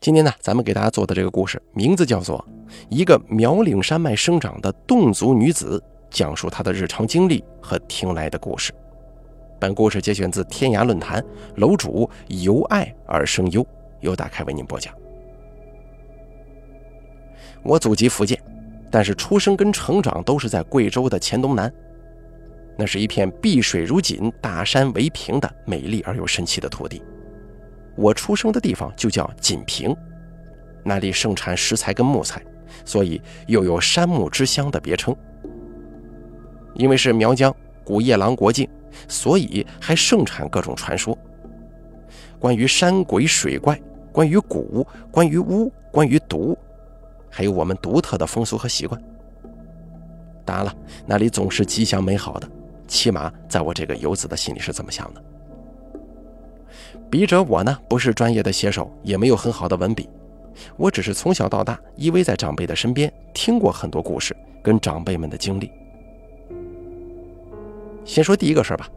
今天呢，咱们给大家做的这个故事名字叫做《一个苗岭山脉生长的侗族女子》，讲述她的日常经历和听来的故事。本故事节选自天涯论坛，楼主由爱而生忧，由打开为您播讲。我祖籍福建，但是出生跟成长都是在贵州的黔东南，那是一片碧水如锦、大山为屏的美丽而又神奇的土地。我出生的地方就叫锦屏，那里盛产石材跟木材，所以又有“山木之乡”的别称。因为是苗疆古夜郎国境，所以还盛产各种传说，关于山鬼水怪，关于蛊，关于巫，关于毒，还有我们独特的风俗和习惯。当然了，那里总是吉祥美好的，起码在我这个游子的心里是这么想的。笔者我呢，不是专业的写手，也没有很好的文笔，我只是从小到大依偎在长辈的身边，听过很多故事，跟长辈们的经历。先说第一个事儿吧，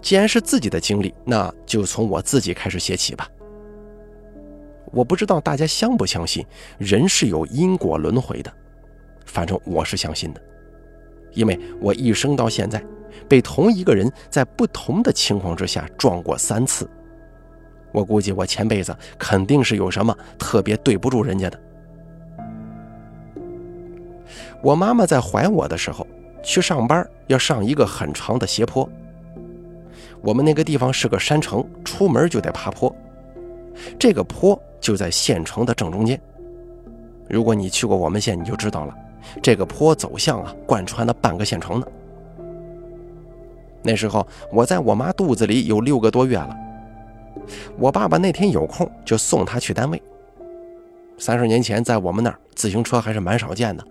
既然是自己的经历，那就从我自己开始写起吧。我不知道大家相不相信人是有因果轮回的，反正我是相信的，因为我一生到现在。被同一个人在不同的情况之下撞过三次，我估计我前辈子肯定是有什么特别对不住人家的。我妈妈在怀我的时候去上班，要上一个很长的斜坡。我们那个地方是个山城，出门就得爬坡。这个坡就在县城的正中间。如果你去过我们县，你就知道了，这个坡走向啊，贯穿了半个县城呢。那时候我在我妈肚子里有六个多月了，我爸爸那天有空就送她去单位。三十年前在我们那儿自行车还是蛮少见的，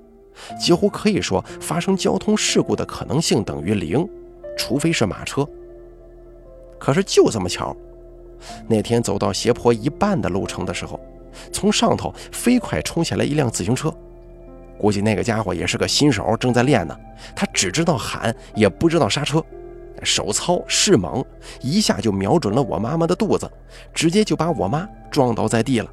几乎可以说发生交通事故的可能性等于零，除非是马车。可是就这么巧，那天走到斜坡一半的路程的时候，从上头飞快冲下来一辆自行车，估计那个家伙也是个新手，正在练呢，他只知道喊，也不知道刹车。手糙势猛，一下就瞄准了我妈妈的肚子，直接就把我妈撞倒在地了。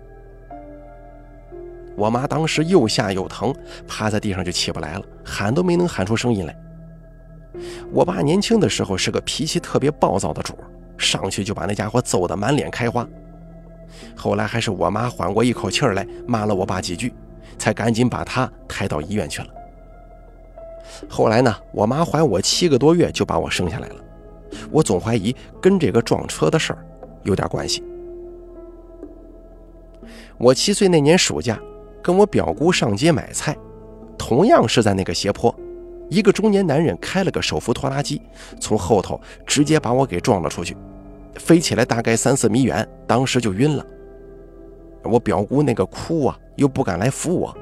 我妈当时又吓又疼，趴在地上就起不来了，喊都没能喊出声音来。我爸年轻的时候是个脾气特别暴躁的主儿，上去就把那家伙揍得满脸开花。后来还是我妈缓过一口气儿来，骂了我爸几句，才赶紧把他抬到医院去了。后来呢，我妈怀我七个多月就把我生下来了，我总怀疑跟这个撞车的事儿有点关系。我七岁那年暑假，跟我表姑上街买菜，同样是在那个斜坡，一个中年男人开了个手扶拖拉机，从后头直接把我给撞了出去，飞起来大概三四米远，当时就晕了。我表姑那个哭啊，又不敢来扶我。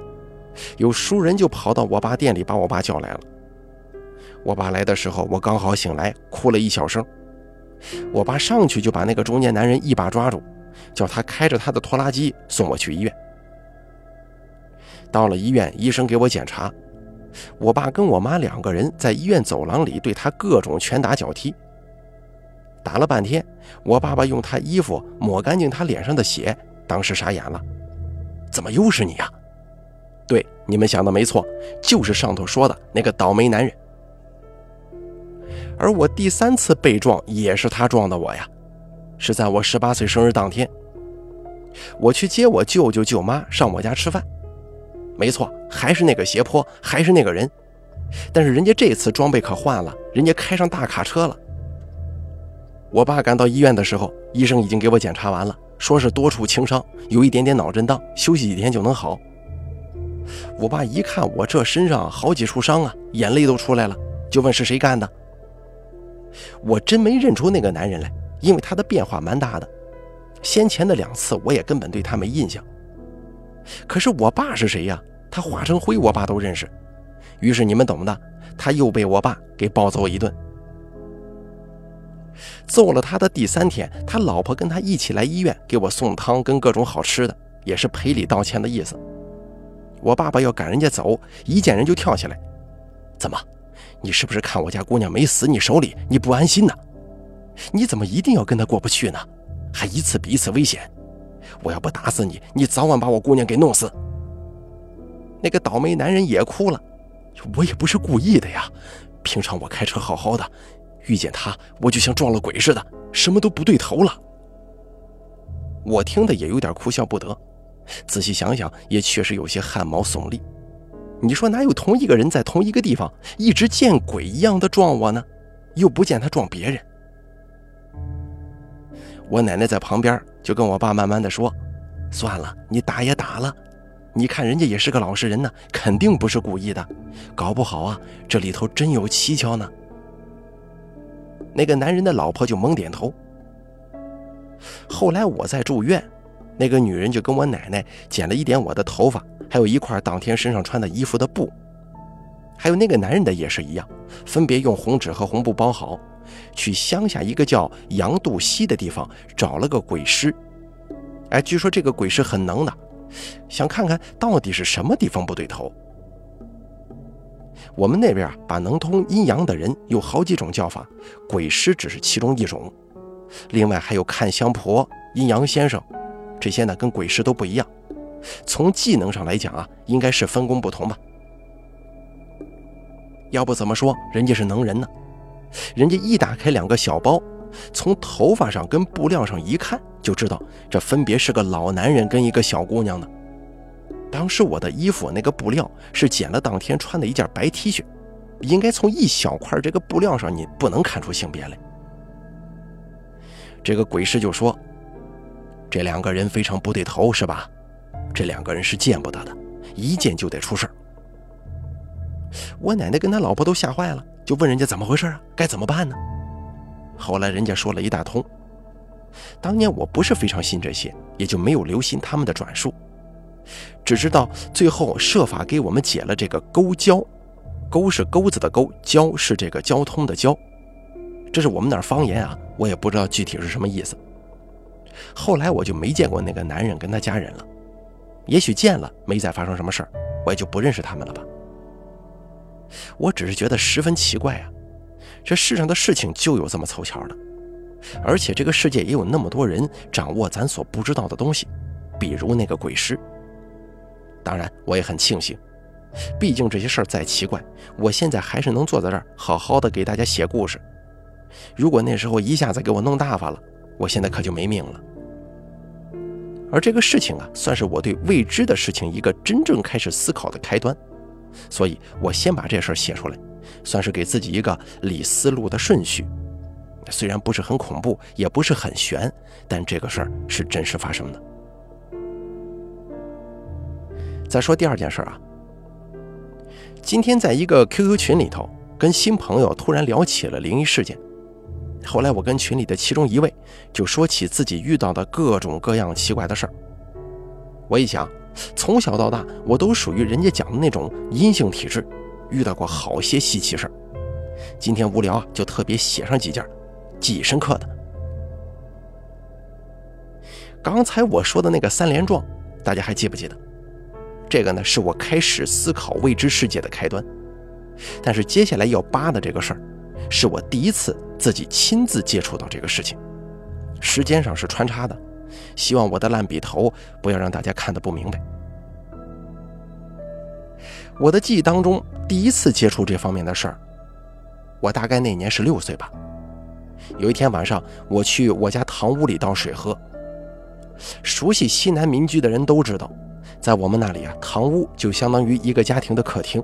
有熟人就跑到我爸店里把我爸叫来了。我爸来的时候，我刚好醒来，哭了一小声。我爸上去就把那个中年男人一把抓住，叫他开着他的拖拉机送我去医院。到了医院，医生给我检查，我爸跟我妈两个人在医院走廊里对他各种拳打脚踢。打了半天，我爸爸用他衣服抹干净他脸上的血，当时傻眼了：“怎么又是你呀？”对，你们想的没错，就是上头说的那个倒霉男人。而我第三次被撞也是他撞的我呀，是在我十八岁生日当天，我去接我舅舅舅妈上我家吃饭，没错，还是那个斜坡，还是那个人，但是人家这次装备可换了，人家开上大卡车了。我爸赶到医院的时候，医生已经给我检查完了，说是多处轻伤，有一点点脑震荡，休息几天就能好。我爸一看我这身上好几处伤啊，眼泪都出来了，就问是谁干的。我真没认出那个男人来，因为他的变化蛮大的。先前的两次我也根本对他没印象。可是我爸是谁呀？他化成灰，我爸都认识。于是你们懂的，他又被我爸给暴揍一顿。揍了他的第三天，他老婆跟他一起来医院给我送汤跟各种好吃的，也是赔礼道歉的意思。我爸爸要赶人家走，一见人就跳起来。怎么，你是不是看我家姑娘没死你手里，你不安心呢？你怎么一定要跟他过不去呢？还一次比一次危险。我要不打死你，你早晚把我姑娘给弄死。”那个倒霉男人也哭了：“我也不是故意的呀，平常我开车好好的，遇见他我就像撞了鬼似的，什么都不对头了。”我听的也有点哭笑不得，仔细想想也确实有些汗毛耸立。你说哪有同一个人在同一个地方一直见鬼一样的撞我呢？又不见他撞别人。我奶奶在旁边就跟我爸慢慢的说：“算了，你打也打了，你看人家也是个老实人呢，肯定不是故意的，搞不好啊这里头真有蹊跷呢。”那个男人的老婆就猛点头。后来我在住院，那个女人就跟我奶奶剪了一点我的头发。还有一块当天身上穿的衣服的布，还有那个男人的也是一样，分别用红纸和红布包好，去乡下一个叫杨渡溪的地方找了个鬼师。哎，据说这个鬼师很能的，想看看到底是什么地方不对头。我们那边啊，把能通阴阳的人有好几种叫法，鬼师只是其中一种，另外还有看相婆、阴阳先生，这些呢跟鬼师都不一样。从技能上来讲啊，应该是分工不同吧。要不怎么说人家是能人呢？人家一打开两个小包，从头发上跟布料上一看，就知道这分别是个老男人跟一个小姑娘呢。当时我的衣服那个布料是剪了当天穿的一件白 T 恤，应该从一小块这个布料上你不能看出性别来。这个鬼师就说：“这两个人非常不对头，是吧？”这两个人是见不得的，一见就得出事我奶奶跟他老婆都吓坏了，就问人家怎么回事啊？该怎么办呢？后来人家说了一大通。当年我不是非常信这些，也就没有留心他们的转述，只知道最后设法给我们解了这个沟交。沟是钩子的钩，交是这个交通的交，这是我们那儿方言啊，我也不知道具体是什么意思。后来我就没见过那个男人跟他家人了。也许见了没再发生什么事儿，我也就不认识他们了吧。我只是觉得十分奇怪啊，这世上的事情就有这么凑巧的，而且这个世界也有那么多人掌握咱所不知道的东西，比如那个鬼师。当然，我也很庆幸，毕竟这些事儿再奇怪，我现在还是能坐在这儿好好的给大家写故事。如果那时候一下子给我弄大发了，我现在可就没命了。而这个事情啊，算是我对未知的事情一个真正开始思考的开端，所以我先把这事儿写出来，算是给自己一个理思路的顺序。虽然不是很恐怖，也不是很悬，但这个事儿是真实发生的。再说第二件事啊，今天在一个 QQ 群里头，跟新朋友突然聊起了灵异事件。后来我跟群里的其中一位就说起自己遇到的各种各样奇怪的事儿。我一想，从小到大我都属于人家讲的那种阴性体质，遇到过好些稀奇事儿。今天无聊啊，就特别写上几件记忆深刻的。刚才我说的那个三连撞，大家还记不记得？这个呢，是我开始思考未知世界的开端。但是接下来要扒的这个事儿，是我第一次。自己亲自接触到这个事情，时间上是穿插的，希望我的烂笔头不要让大家看得不明白。我的记忆当中，第一次接触这方面的事儿，我大概那年是六岁吧。有一天晚上，我去我家堂屋里倒水喝。熟悉西南民居的人都知道，在我们那里啊，堂屋就相当于一个家庭的客厅，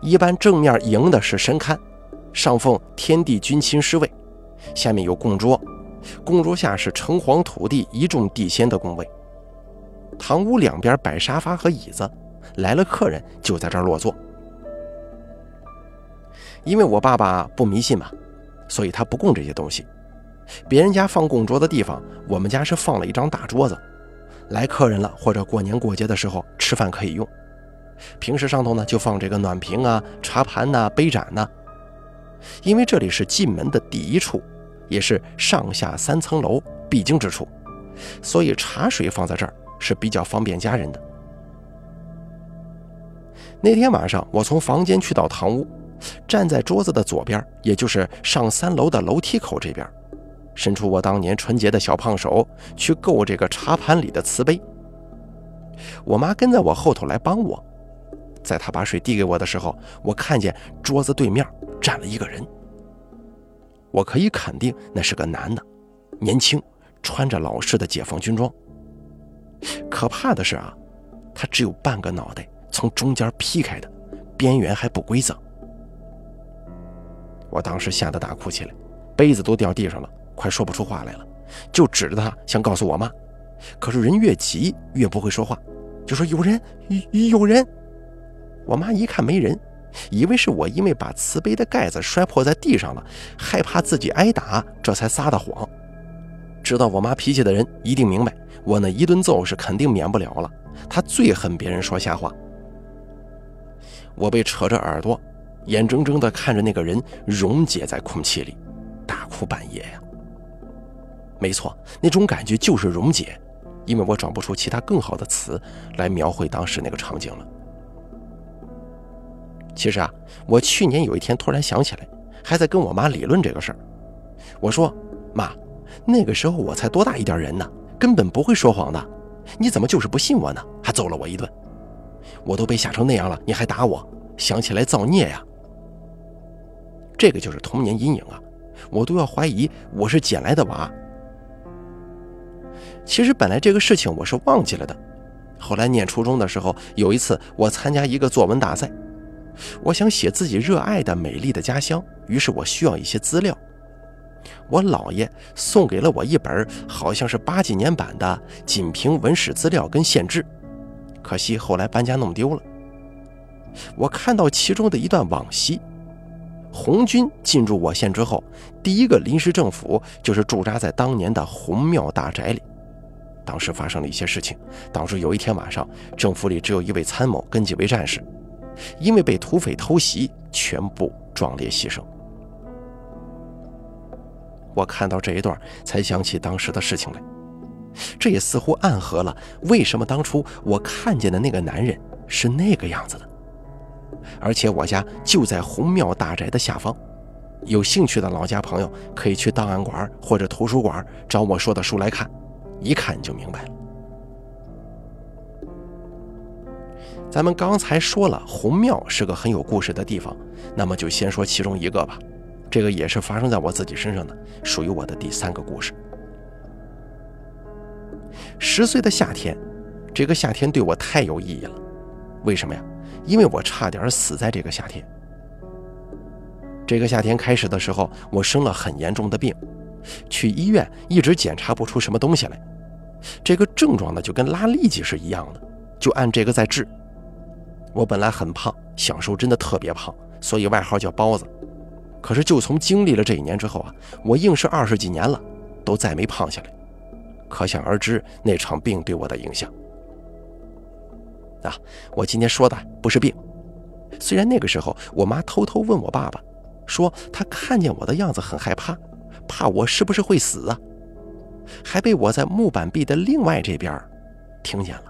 一般正面迎的是神龛。上奉天地君亲师位，下面有供桌，供桌下是城隍土地一众地仙的供位。堂屋两边摆沙发和椅子，来了客人就在这儿落座。因为我爸爸不迷信嘛，所以他不供这些东西。别人家放供桌的地方，我们家是放了一张大桌子，来客人了或者过年过节的时候吃饭可以用。平时上头呢就放这个暖瓶啊、茶盘呐、杯盏呐。因为这里是进门的第一处，也是上下三层楼必经之处，所以茶水放在这儿是比较方便家人的。那天晚上，我从房间去到堂屋，站在桌子的左边，也就是上三楼的楼梯口这边，伸出我当年纯洁的小胖手去够这个茶盘里的瓷杯。我妈跟在我后头来帮我，在她把水递给我的时候，我看见桌子对面站了一个人。我可以肯定那是个男的，年轻，穿着老式的解放军装。可怕的是啊，他只有半个脑袋从中间劈开的，边缘还不规则。我当时吓得大哭起来，杯子都掉地上了，快说不出话来了，就指着他想告诉我妈。可是人越急越不会说话，就说有人，有人。我妈一看没人，以为是我因为把瓷杯的盖子摔破在地上了，害怕自己挨打，这才撒的谎。知道我妈脾气的人一定明白，我那一顿揍是肯定免不了了。她最恨别人说瞎话。我被扯着耳朵。眼睁睁地看着那个人溶解在空气里，大哭半夜呀。没错，那种感觉就是溶解，因为我找不出其他更好的词来描绘当时那个场景了。其实啊，我去年有一天突然想起来，还在跟我妈理论这个事儿。我说：“妈，那个时候我才多大一点人呢，根本不会说谎的，你怎么就是不信我呢？还揍了我一顿，我都被吓成那样了，你还打我，想起来造孽呀！”这个就是童年阴影啊！我都要怀疑我是捡来的娃。其实本来这个事情我是忘记了的。后来念初中的时候，有一次我参加一个作文大赛，我想写自己热爱的美丽的家乡，于是我需要一些资料。我姥爷送给了我一本好像是八几年版的《锦屏文史资料》跟县志，可惜后来搬家弄丢了。我看到其中的一段往昔。红军进入我县之后，第一个临时政府就是驻扎在当年的红庙大宅里。当时发生了一些事情，导致有一天晚上，政府里只有一位参谋跟几位战士，因为被土匪偷袭，全部壮烈牺牲。我看到这一段，才想起当时的事情来。这也似乎暗合了为什么当初我看见的那个男人是那个样子的。而且我家就在红庙大宅的下方，有兴趣的老家朋友可以去档案馆或者图书馆找我说的书来看，一看就明白了。咱们刚才说了，红庙是个很有故事的地方，那么就先说其中一个吧。这个也是发生在我自己身上的，属于我的第三个故事。十岁的夏天，这个夏天对我太有意义了，为什么呀？因为我差点死在这个夏天。这个夏天开始的时候，我生了很严重的病，去医院一直检查不出什么东西来。这个症状呢，就跟拉痢疾是一样的，就按这个在治。我本来很胖，小时候真的特别胖，所以外号叫包子。可是就从经历了这一年之后啊，我硬是二十几年了，都再没胖下来。可想而知那场病对我的影响。啊，我今天说的不是病。虽然那个时候我妈偷偷问我爸爸，说她看见我的样子很害怕，怕我是不是会死啊？还被我在木板壁的另外这边听见了。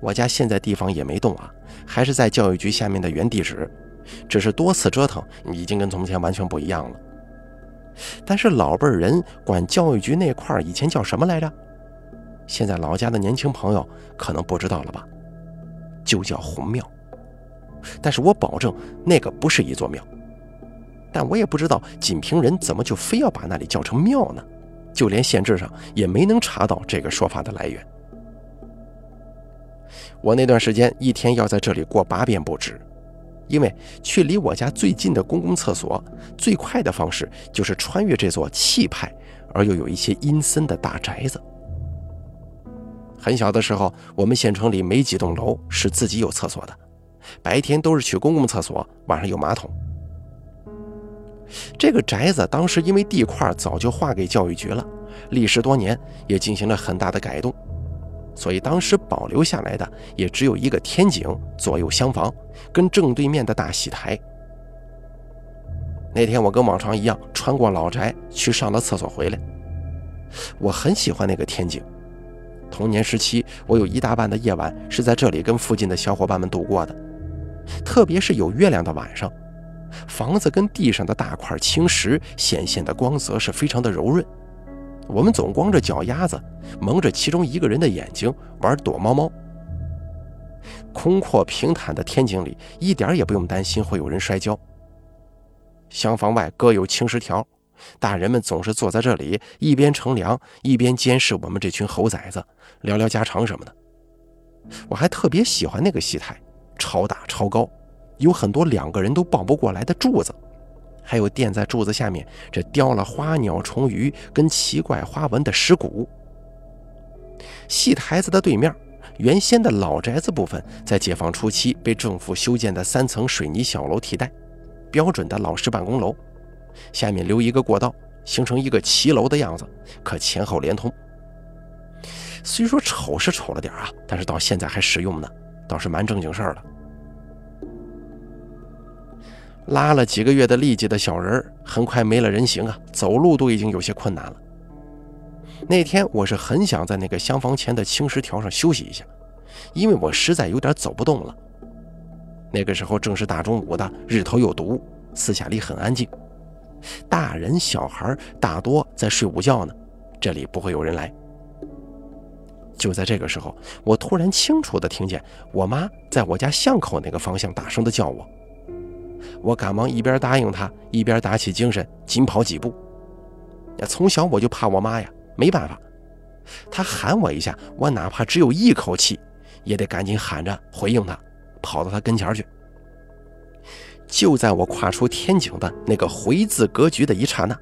我家现在地方也没动啊，还是在教育局下面的原地址，只是多次折腾，已经跟从前完全不一样了。但是老辈人管教育局那块以前叫什么来着？现在老家的年轻朋友可能不知道了吧，就叫红庙。但是我保证那个不是一座庙。但我也不知道锦屏人怎么就非要把那里叫成庙呢？就连县志上也没能查到这个说法的来源。我那段时间一天要在这里过八遍不止，因为去离我家最近的公共厕所，最快的方式就是穿越这座气派而又有一些阴森的大宅子。很小的时候，我们县城里没几栋楼是自己有厕所的，白天都是去公共厕所，晚上有马桶。这个宅子当时因为地块早就划给教育局了，历时多年也进行了很大的改动，所以当时保留下来的也只有一个天井、左右厢房跟正对面的大戏台。那天我跟往常一样穿过老宅去上了厕所回来，我很喜欢那个天井。童年时期，我有一大半的夜晚是在这里跟附近的小伙伴们度过的，特别是有月亮的晚上，房子跟地上的大块青石显现的光泽是非常的柔润。我们总光着脚丫子，蒙着其中一个人的眼睛玩躲猫猫。空阔平坦的天井里，一点也不用担心会有人摔跤。厢房外各有青石条，大人们总是坐在这里，一边乘凉，一边监视我们这群猴崽子，聊聊家常什么的。我还特别喜欢那个戏台，超大超高，有很多两个人都抱不过来的柱子。还有垫在柱子下面这雕了花鸟虫鱼跟奇怪花纹的石鼓。戏台子的对面，原先的老宅子部分，在解放初期被政府修建的三层水泥小楼替代，标准的老式办公楼，下面留一个过道，形成一个骑楼的样子，可前后连通。虽说丑是丑了点啊，但是到现在还实用呢，倒是蛮正经事儿了。拉了几个月的力气的小人儿，很快没了人形啊，走路都已经有些困难了。那天我是很想在那个厢房前的青石条上休息一下，因为我实在有点走不动了。那个时候正是大中午的，日头有毒，四下里很安静，大人小孩大多在睡午觉呢，这里不会有人来。就在这个时候，我突然清楚地听见我妈在我家巷口那个方向大声地叫我。我赶忙一边答应他，一边打起精神，紧跑几步。从小我就怕我妈呀，没办法，她喊我一下，我哪怕只有一口气，也得赶紧喊着回应她，跑到她跟前去。就在我跨出天井的那个回字格局的一刹那，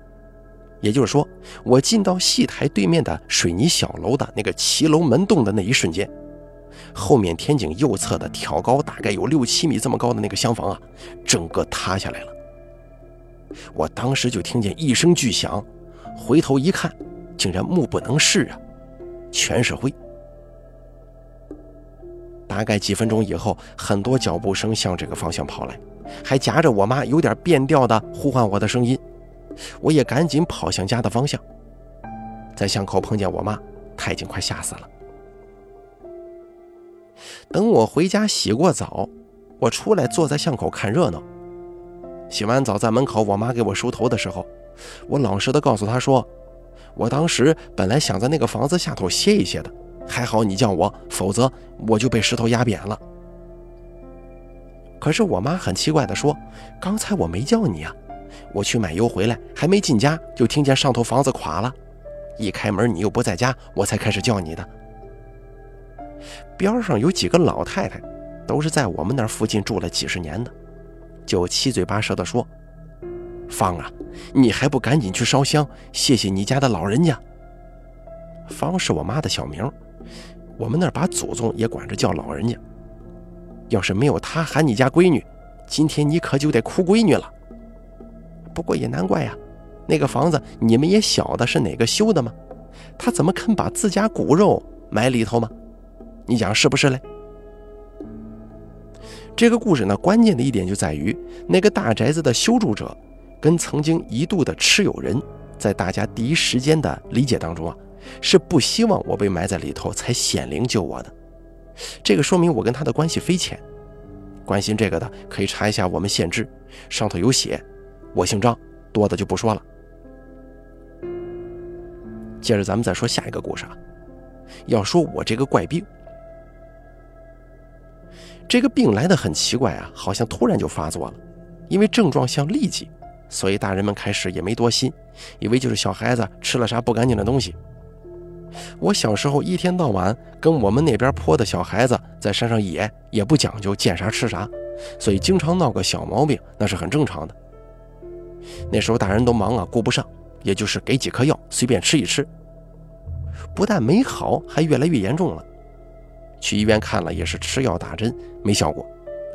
也就是说，我进到戏台对面的水泥小楼的那个骑楼门洞的那一瞬间。后面天井右侧的挑高大概有六七米这么高的那个厢房啊，整个塌下来了。我当时就听见一声巨响，回头一看，竟然目不能视啊，全是灰。大概几分钟以后，很多脚步声向这个方向跑来，还夹着我妈有点变调的呼唤我的声音。我也赶紧跑向家的方向，在巷口碰见我妈，她已经快吓死了。等我回家洗过澡，我出来坐在巷口看热闹。洗完澡在门口，我妈给我梳头的时候，我老实的告诉她说：“我当时本来想在那个房子下头歇一歇的，还好你叫我，否则我就被石头压扁了。”可是我妈很奇怪的说：“刚才我没叫你啊，我去买油回来，还没进家就听见上头房子垮了，一开门你又不在家，我才开始叫你的。”边上有几个老太太，都是在我们那附近住了几十年的，就七嘴八舌地说：“方啊，你还不赶紧去烧香，谢谢你家的老人家。”方是我妈的小名，我们那儿把祖宗也管着叫老人家。要是没有他喊你家闺女，今天你可就得哭闺女了。不过也难怪呀，那个房子你们也晓得是哪个修的吗？他怎么肯把自家骨肉埋里头吗？你讲是不是嘞？这个故事呢，关键的一点就在于那个大宅子的修筑者，跟曾经一度的持有人，在大家第一时间的理解当中啊，是不希望我被埋在里头才显灵救我的。这个说明我跟他的关系非浅。关心这个的可以查一下我们县志，上头有写。我姓张，多的就不说了。接着咱们再说下一个故事啊，要说我这个怪病。这个病来的很奇怪啊，好像突然就发作了，因为症状像痢疾，所以大人们开始也没多心，以为就是小孩子吃了啥不干净的东西。我小时候一天到晚跟我们那边坡的小孩子在山上野，也不讲究见啥吃啥，所以经常闹个小毛病，那是很正常的。那时候大人都忙啊，顾不上，也就是给几颗药随便吃一吃，不但没好，还越来越严重了。去医院看了，也是吃药打针没效果，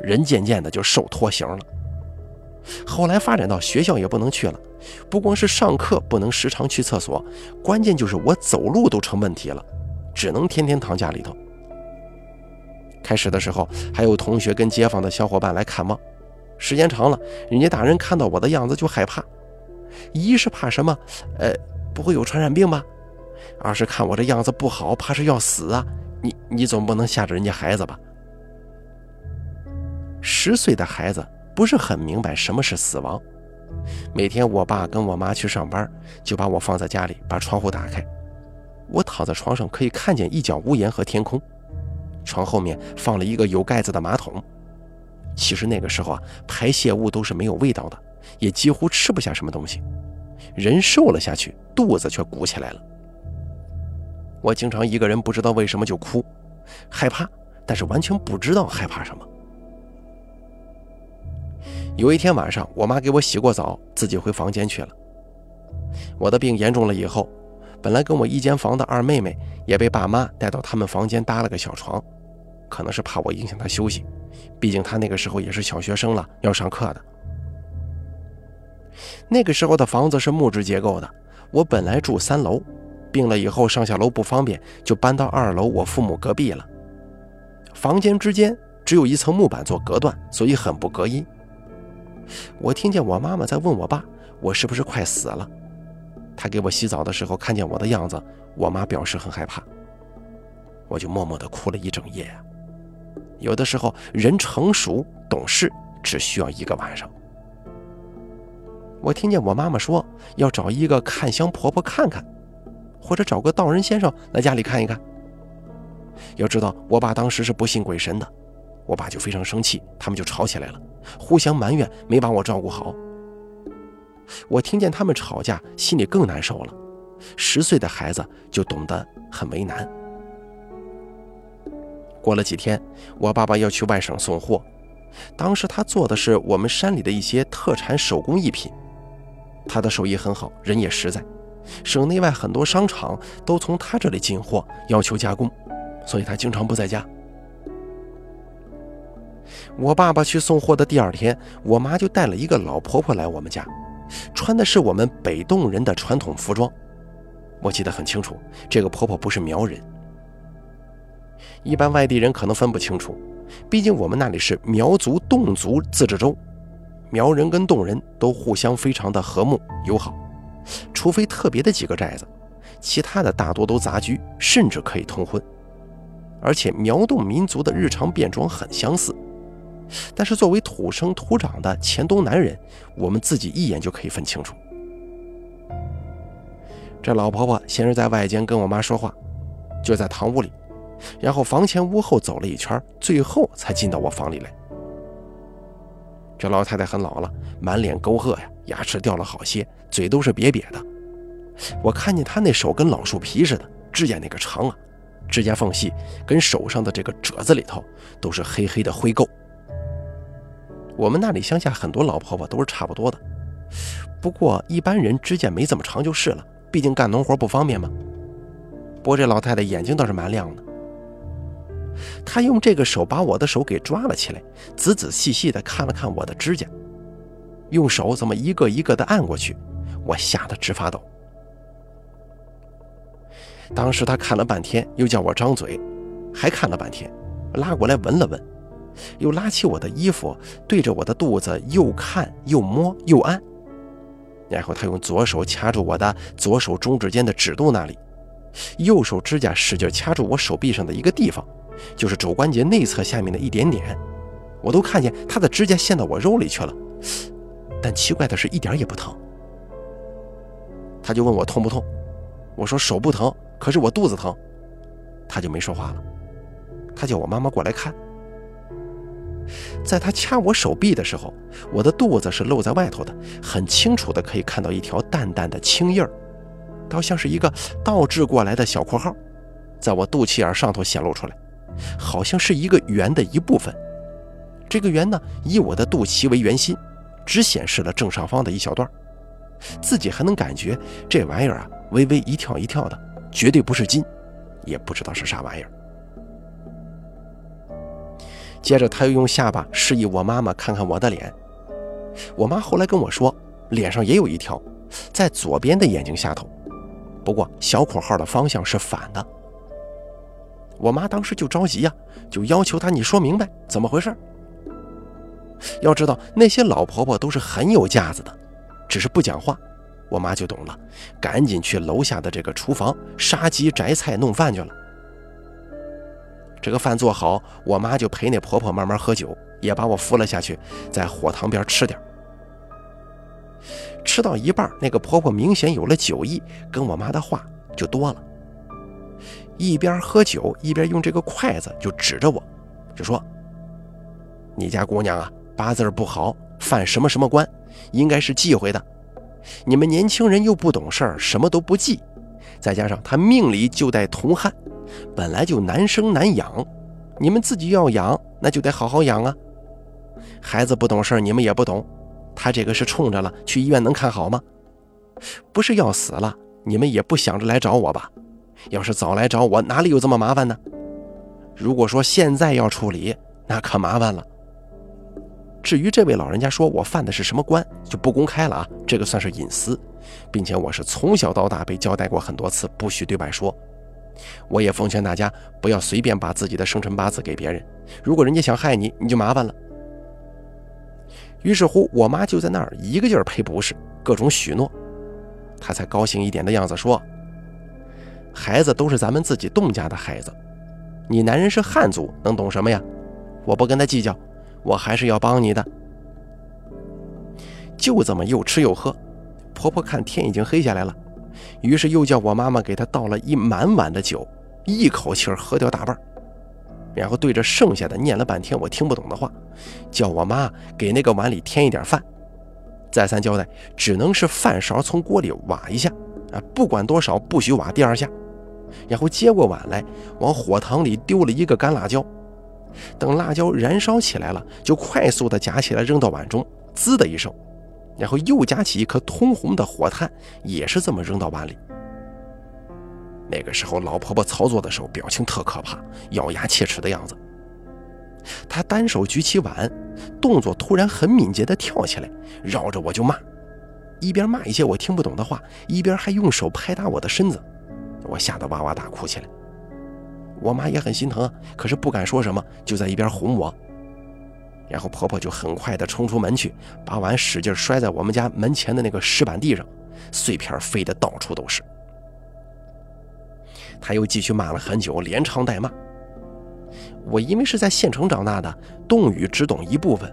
人渐渐的就瘦脱形了。后来发展到学校也不能去了，不光是上课不能时常去厕所，关键就是我走路都成问题了，只能天天躺家里头。开始的时候还有同学跟街坊的小伙伴来看望，时间长了，人家大人看到我的样子就害怕，一是怕什么？呃，不会有传染病吧？二是看我这样子不好，怕是要死啊。你你总不能吓着人家孩子吧？十岁的孩子不是很明白什么是死亡。每天我爸跟我妈去上班，就把我放在家里，把窗户打开，我躺在床上可以看见一角屋檐和天空。床后面放了一个有盖子的马桶。其实那个时候啊，排泄物都是没有味道的，也几乎吃不下什么东西，人瘦了下去，肚子却鼓起来了。我经常一个人不知道为什么就哭，害怕，但是完全不知道害怕什么。有一天晚上，我妈给我洗过澡，自己回房间去了。我的病严重了以后，本来跟我一间房的二妹妹也被爸妈带到他们房间搭了个小床，可能是怕我影响她休息，毕竟她那个时候也是小学生了，要上课的。那个时候的房子是木质结构的，我本来住三楼。病了以后上下楼不方便，就搬到二楼我父母隔壁了。房间之间只有一层木板做隔断，所以很不隔音。我听见我妈妈在问我爸：“我是不是快死了？”他给我洗澡的时候看见我的样子，我妈表示很害怕。我就默默地哭了一整夜。有的时候人成熟懂事只需要一个晚上。我听见我妈妈说要找一个看香婆婆看看。或者找个道人先生来家里看一看。要知道，我爸当时是不信鬼神的，我爸就非常生气，他们就吵起来了，互相埋怨没把我照顾好。我听见他们吵架，心里更难受了。十岁的孩子就懂得很为难。过了几天，我爸爸要去外省送货，当时他做的是我们山里的一些特产手工艺品，他的手艺很好，人也实在。省内外很多商场都从他这里进货，要求加工，所以他经常不在家。我爸爸去送货的第二天，我妈就带了一个老婆婆来我们家，穿的是我们北洞人的传统服装。我记得很清楚，这个婆婆不是苗人。一般外地人可能分不清楚，毕竟我们那里是苗族、侗族自治州，苗人跟侗人都互相非常的和睦友好。除非特别的几个寨子，其他的大多都杂居，甚至可以通婚。而且苗侗民族的日常便装很相似，但是作为土生土长的黔东南人，我们自己一眼就可以分清楚。这老婆婆先是在外间跟我妈说话，就在堂屋里，然后房前屋后走了一圈，最后才进到我房里来。这老太太很老了，满脸沟壑呀，牙齿掉了好些，嘴都是瘪瘪的。我看见她那手跟老树皮似的，指甲那个长啊，指甲缝隙跟手上的这个褶子里头都是黑黑的灰垢。我们那里乡下很多老婆婆都是差不多的，不过一般人指甲没这么长就是了，毕竟干农活不方便嘛。不过这老太太眼睛倒是蛮亮的。他用这个手把我的手给抓了起来，仔仔细细地看了看我的指甲，用手这么一个一个地按过去，我吓得直发抖。当时他看了半天，又叫我张嘴，还看了半天，拉过来闻了闻，又拉起我的衣服，对着我的肚子又看又摸又按，然后他用左手掐住我的左手中指间的指肚那里，右手指甲使劲掐住我手臂上的一个地方。就是肘关节内侧下面的一点点，我都看见他的指甲陷到我肉里去了，但奇怪的是一点也不疼。他就问我痛不痛，我说手不疼，可是我肚子疼。他就没说话了，他叫我妈妈过来看。在他掐我手臂的时候，我的肚子是露在外头的，很清楚的可以看到一条淡淡的青印儿，倒像是一个倒置过来的小括号，在我肚脐眼上头显露出来。好像是一个圆的一部分，这个圆呢，以我的肚脐为圆心，只显示了正上方的一小段，自己还能感觉这玩意儿啊，微微一跳一跳的，绝对不是筋，也不知道是啥玩意儿。接着他又用下巴示意我妈妈看看我的脸，我妈后来跟我说，脸上也有一条，在左边的眼睛下头，不过小括号的方向是反的。我妈当时就着急呀，就要求她你说明白怎么回事。要知道那些老婆婆都是很有架子的，只是不讲话。我妈就懂了，赶紧去楼下的这个厨房杀鸡摘菜弄饭去了。这个饭做好，我妈就陪那婆婆慢慢喝酒，也把我扶了下去，在火塘边吃点。吃到一半，那个婆婆明显有了酒意，跟我妈的话就多了。一边喝酒，一边用这个筷子就指着我，就说：“你家姑娘啊，八字不好，犯什么什么官，应该是忌讳的。你们年轻人又不懂事儿，什么都不记，再加上他命里就带铜汉。”本来就难生难养，你们自己要养，那就得好好养啊。孩子不懂事儿你们也不懂。他这个是冲着了，去医院能看好吗？不是要死了，你们也不想着来找我吧？要是早来找我，哪里有这么麻烦呢？如果说现在要处理，那可麻烦了。至于这位老人家说我犯的是什么官，就不公开了啊，这个算是隐私，并且我是从小到大被交代过很多次，不许对外说。我也奉劝大家不要随便把自己的生辰八字给别人，如果人家想害你，你就麻烦了。于是乎，我妈就在那儿一个劲儿赔不是，各种许诺，她才高兴一点的样子说：“孩子都是咱们自己东家的孩子，你男人是汉族，能懂什么呀？我不跟他计较，我还是要帮你的。”就这么又吃又喝，婆婆看天已经黑下来了。于是又叫我妈妈给她倒了一满碗的酒，一口气喝掉大半，然后对着剩下的念了半天我听不懂的话，叫我妈给那个碗里添一点饭，再三交代只能是饭勺从锅里挖一下，啊，不管多少不许挖第二下，然后接过碗来往火塘里丢了一个干辣椒，等辣椒燃烧起来了，就快速的夹起来扔到碗中，滋的一声。然后又夹起一颗通红的火炭，也是这么扔到碗里。那个时候，老婆婆操作的时候表情特可怕，咬牙切齿的样子。她单手举起碗，动作突然很敏捷地跳起来，绕着我就骂，一边骂一些我听不懂的话，一边还用手拍打我的身子。我吓得哇哇大哭起来。我妈也很心疼，可是不敢说什么，就在一边哄我。然后婆婆就很快地冲出门去，把碗使劲摔在我们家门前的那个石板地上，碎片飞得到处都是。她又继续骂了很久，连唱带骂。我因为是在县城长大的，冻语只懂一部分，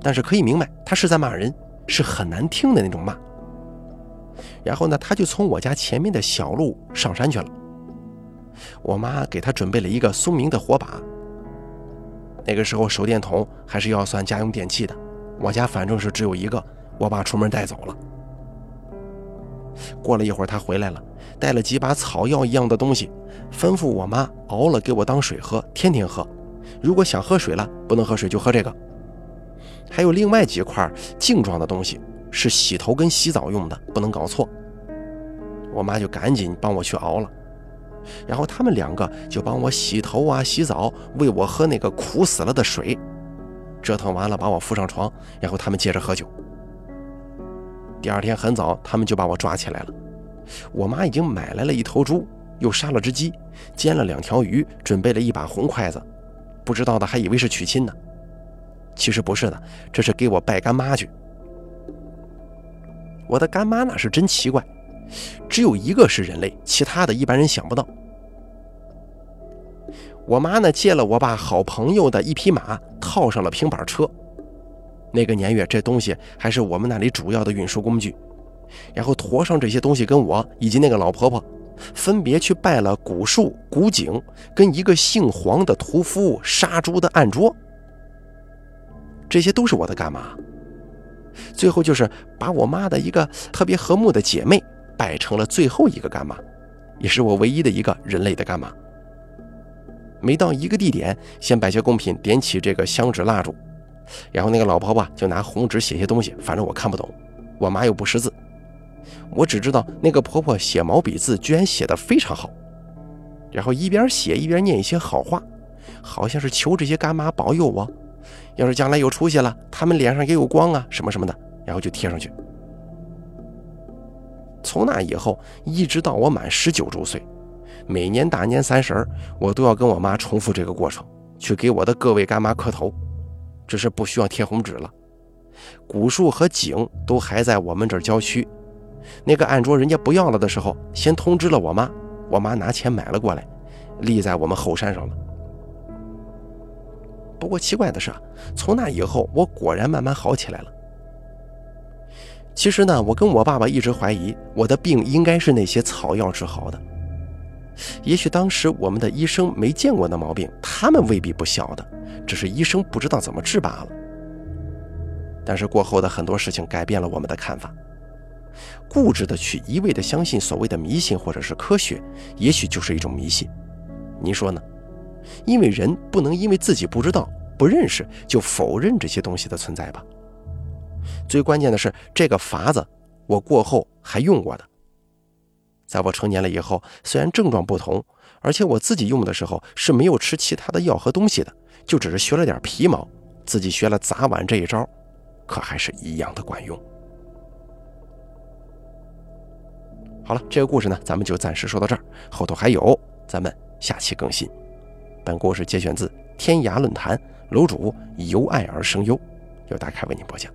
但是可以明白她是在骂人，是很难听的那种骂。然后呢，她就从我家前面的小路上山去了。我妈给她准备了一个松明的火把。那个时候手电筒还是要算家用电器的，我家反正是只有一个，我爸出门带走了。过了一会儿他回来了，带了几把草药一样的东西，吩咐我妈熬了给我当水喝，天天喝。如果想喝水了，不能喝水就喝这个。还有另外几块镜状的东西，是洗头跟洗澡用的，不能搞错。我妈就赶紧帮我去熬了。然后他们两个就帮我洗头啊、洗澡，喂我喝那个苦死了的水，折腾完了把我扶上床，然后他们接着喝酒。第二天很早，他们就把我抓起来了。我妈已经买来了一头猪，又杀了只鸡，煎了两条鱼，准备了一把红筷子。不知道的还以为是娶亲呢，其实不是的，这是给我拜干妈去。我的干妈那是真奇怪。只有一个是人类，其他的一般人想不到。我妈呢借了我爸好朋友的一匹马，套上了平板车。那个年月，这东西还是我们那里主要的运输工具。然后驮上这些东西，跟我以及那个老婆婆，分别去拜了古树、古井，跟一个姓黄的屠夫杀猪的案桌。这些都是我的干妈。最后就是把我妈的一个特别和睦的姐妹。拜成了最后一个干妈，也是我唯一的一个人类的干妈。每到一个地点，先摆些贡品，点起这个香纸蜡烛，然后那个老婆婆就拿红纸写些东西，反正我看不懂。我妈又不识字，我只知道那个婆婆写毛笔字居然写得非常好，然后一边写一边念一些好话，好像是求这些干妈保佑我，要是将来有出息了，他们脸上也有光啊，什么什么的，然后就贴上去。从那以后，一直到我满十九周岁，每年大年三十儿，我都要跟我妈重复这个过程，去给我的各位干妈磕头。只是不需要贴红纸了。古树和井都还在我们这儿郊区。那个案桌人家不要了的时候，先通知了我妈，我妈拿钱买了过来，立在我们后山上了。不过奇怪的是，从那以后，我果然慢慢好起来了。其实呢，我跟我爸爸一直怀疑我的病应该是那些草药治好的。也许当时我们的医生没见过那毛病，他们未必不晓得，只是医生不知道怎么治罢了。但是过后的很多事情改变了我们的看法，固执的去一味的相信所谓的迷信或者是科学，也许就是一种迷信。您说呢？因为人不能因为自己不知道、不认识就否认这些东西的存在吧。最关键的是，这个法子我过后还用过的。在我成年了以后，虽然症状不同，而且我自己用的时候是没有吃其他的药和东西的，就只是学了点皮毛，自己学了砸碗这一招，可还是一样的管用。好了，这个故事呢，咱们就暂时说到这儿，后头还有，咱们下期更新。本故事节选自天涯论坛，楼主由爱而生忧，由大开为您播讲。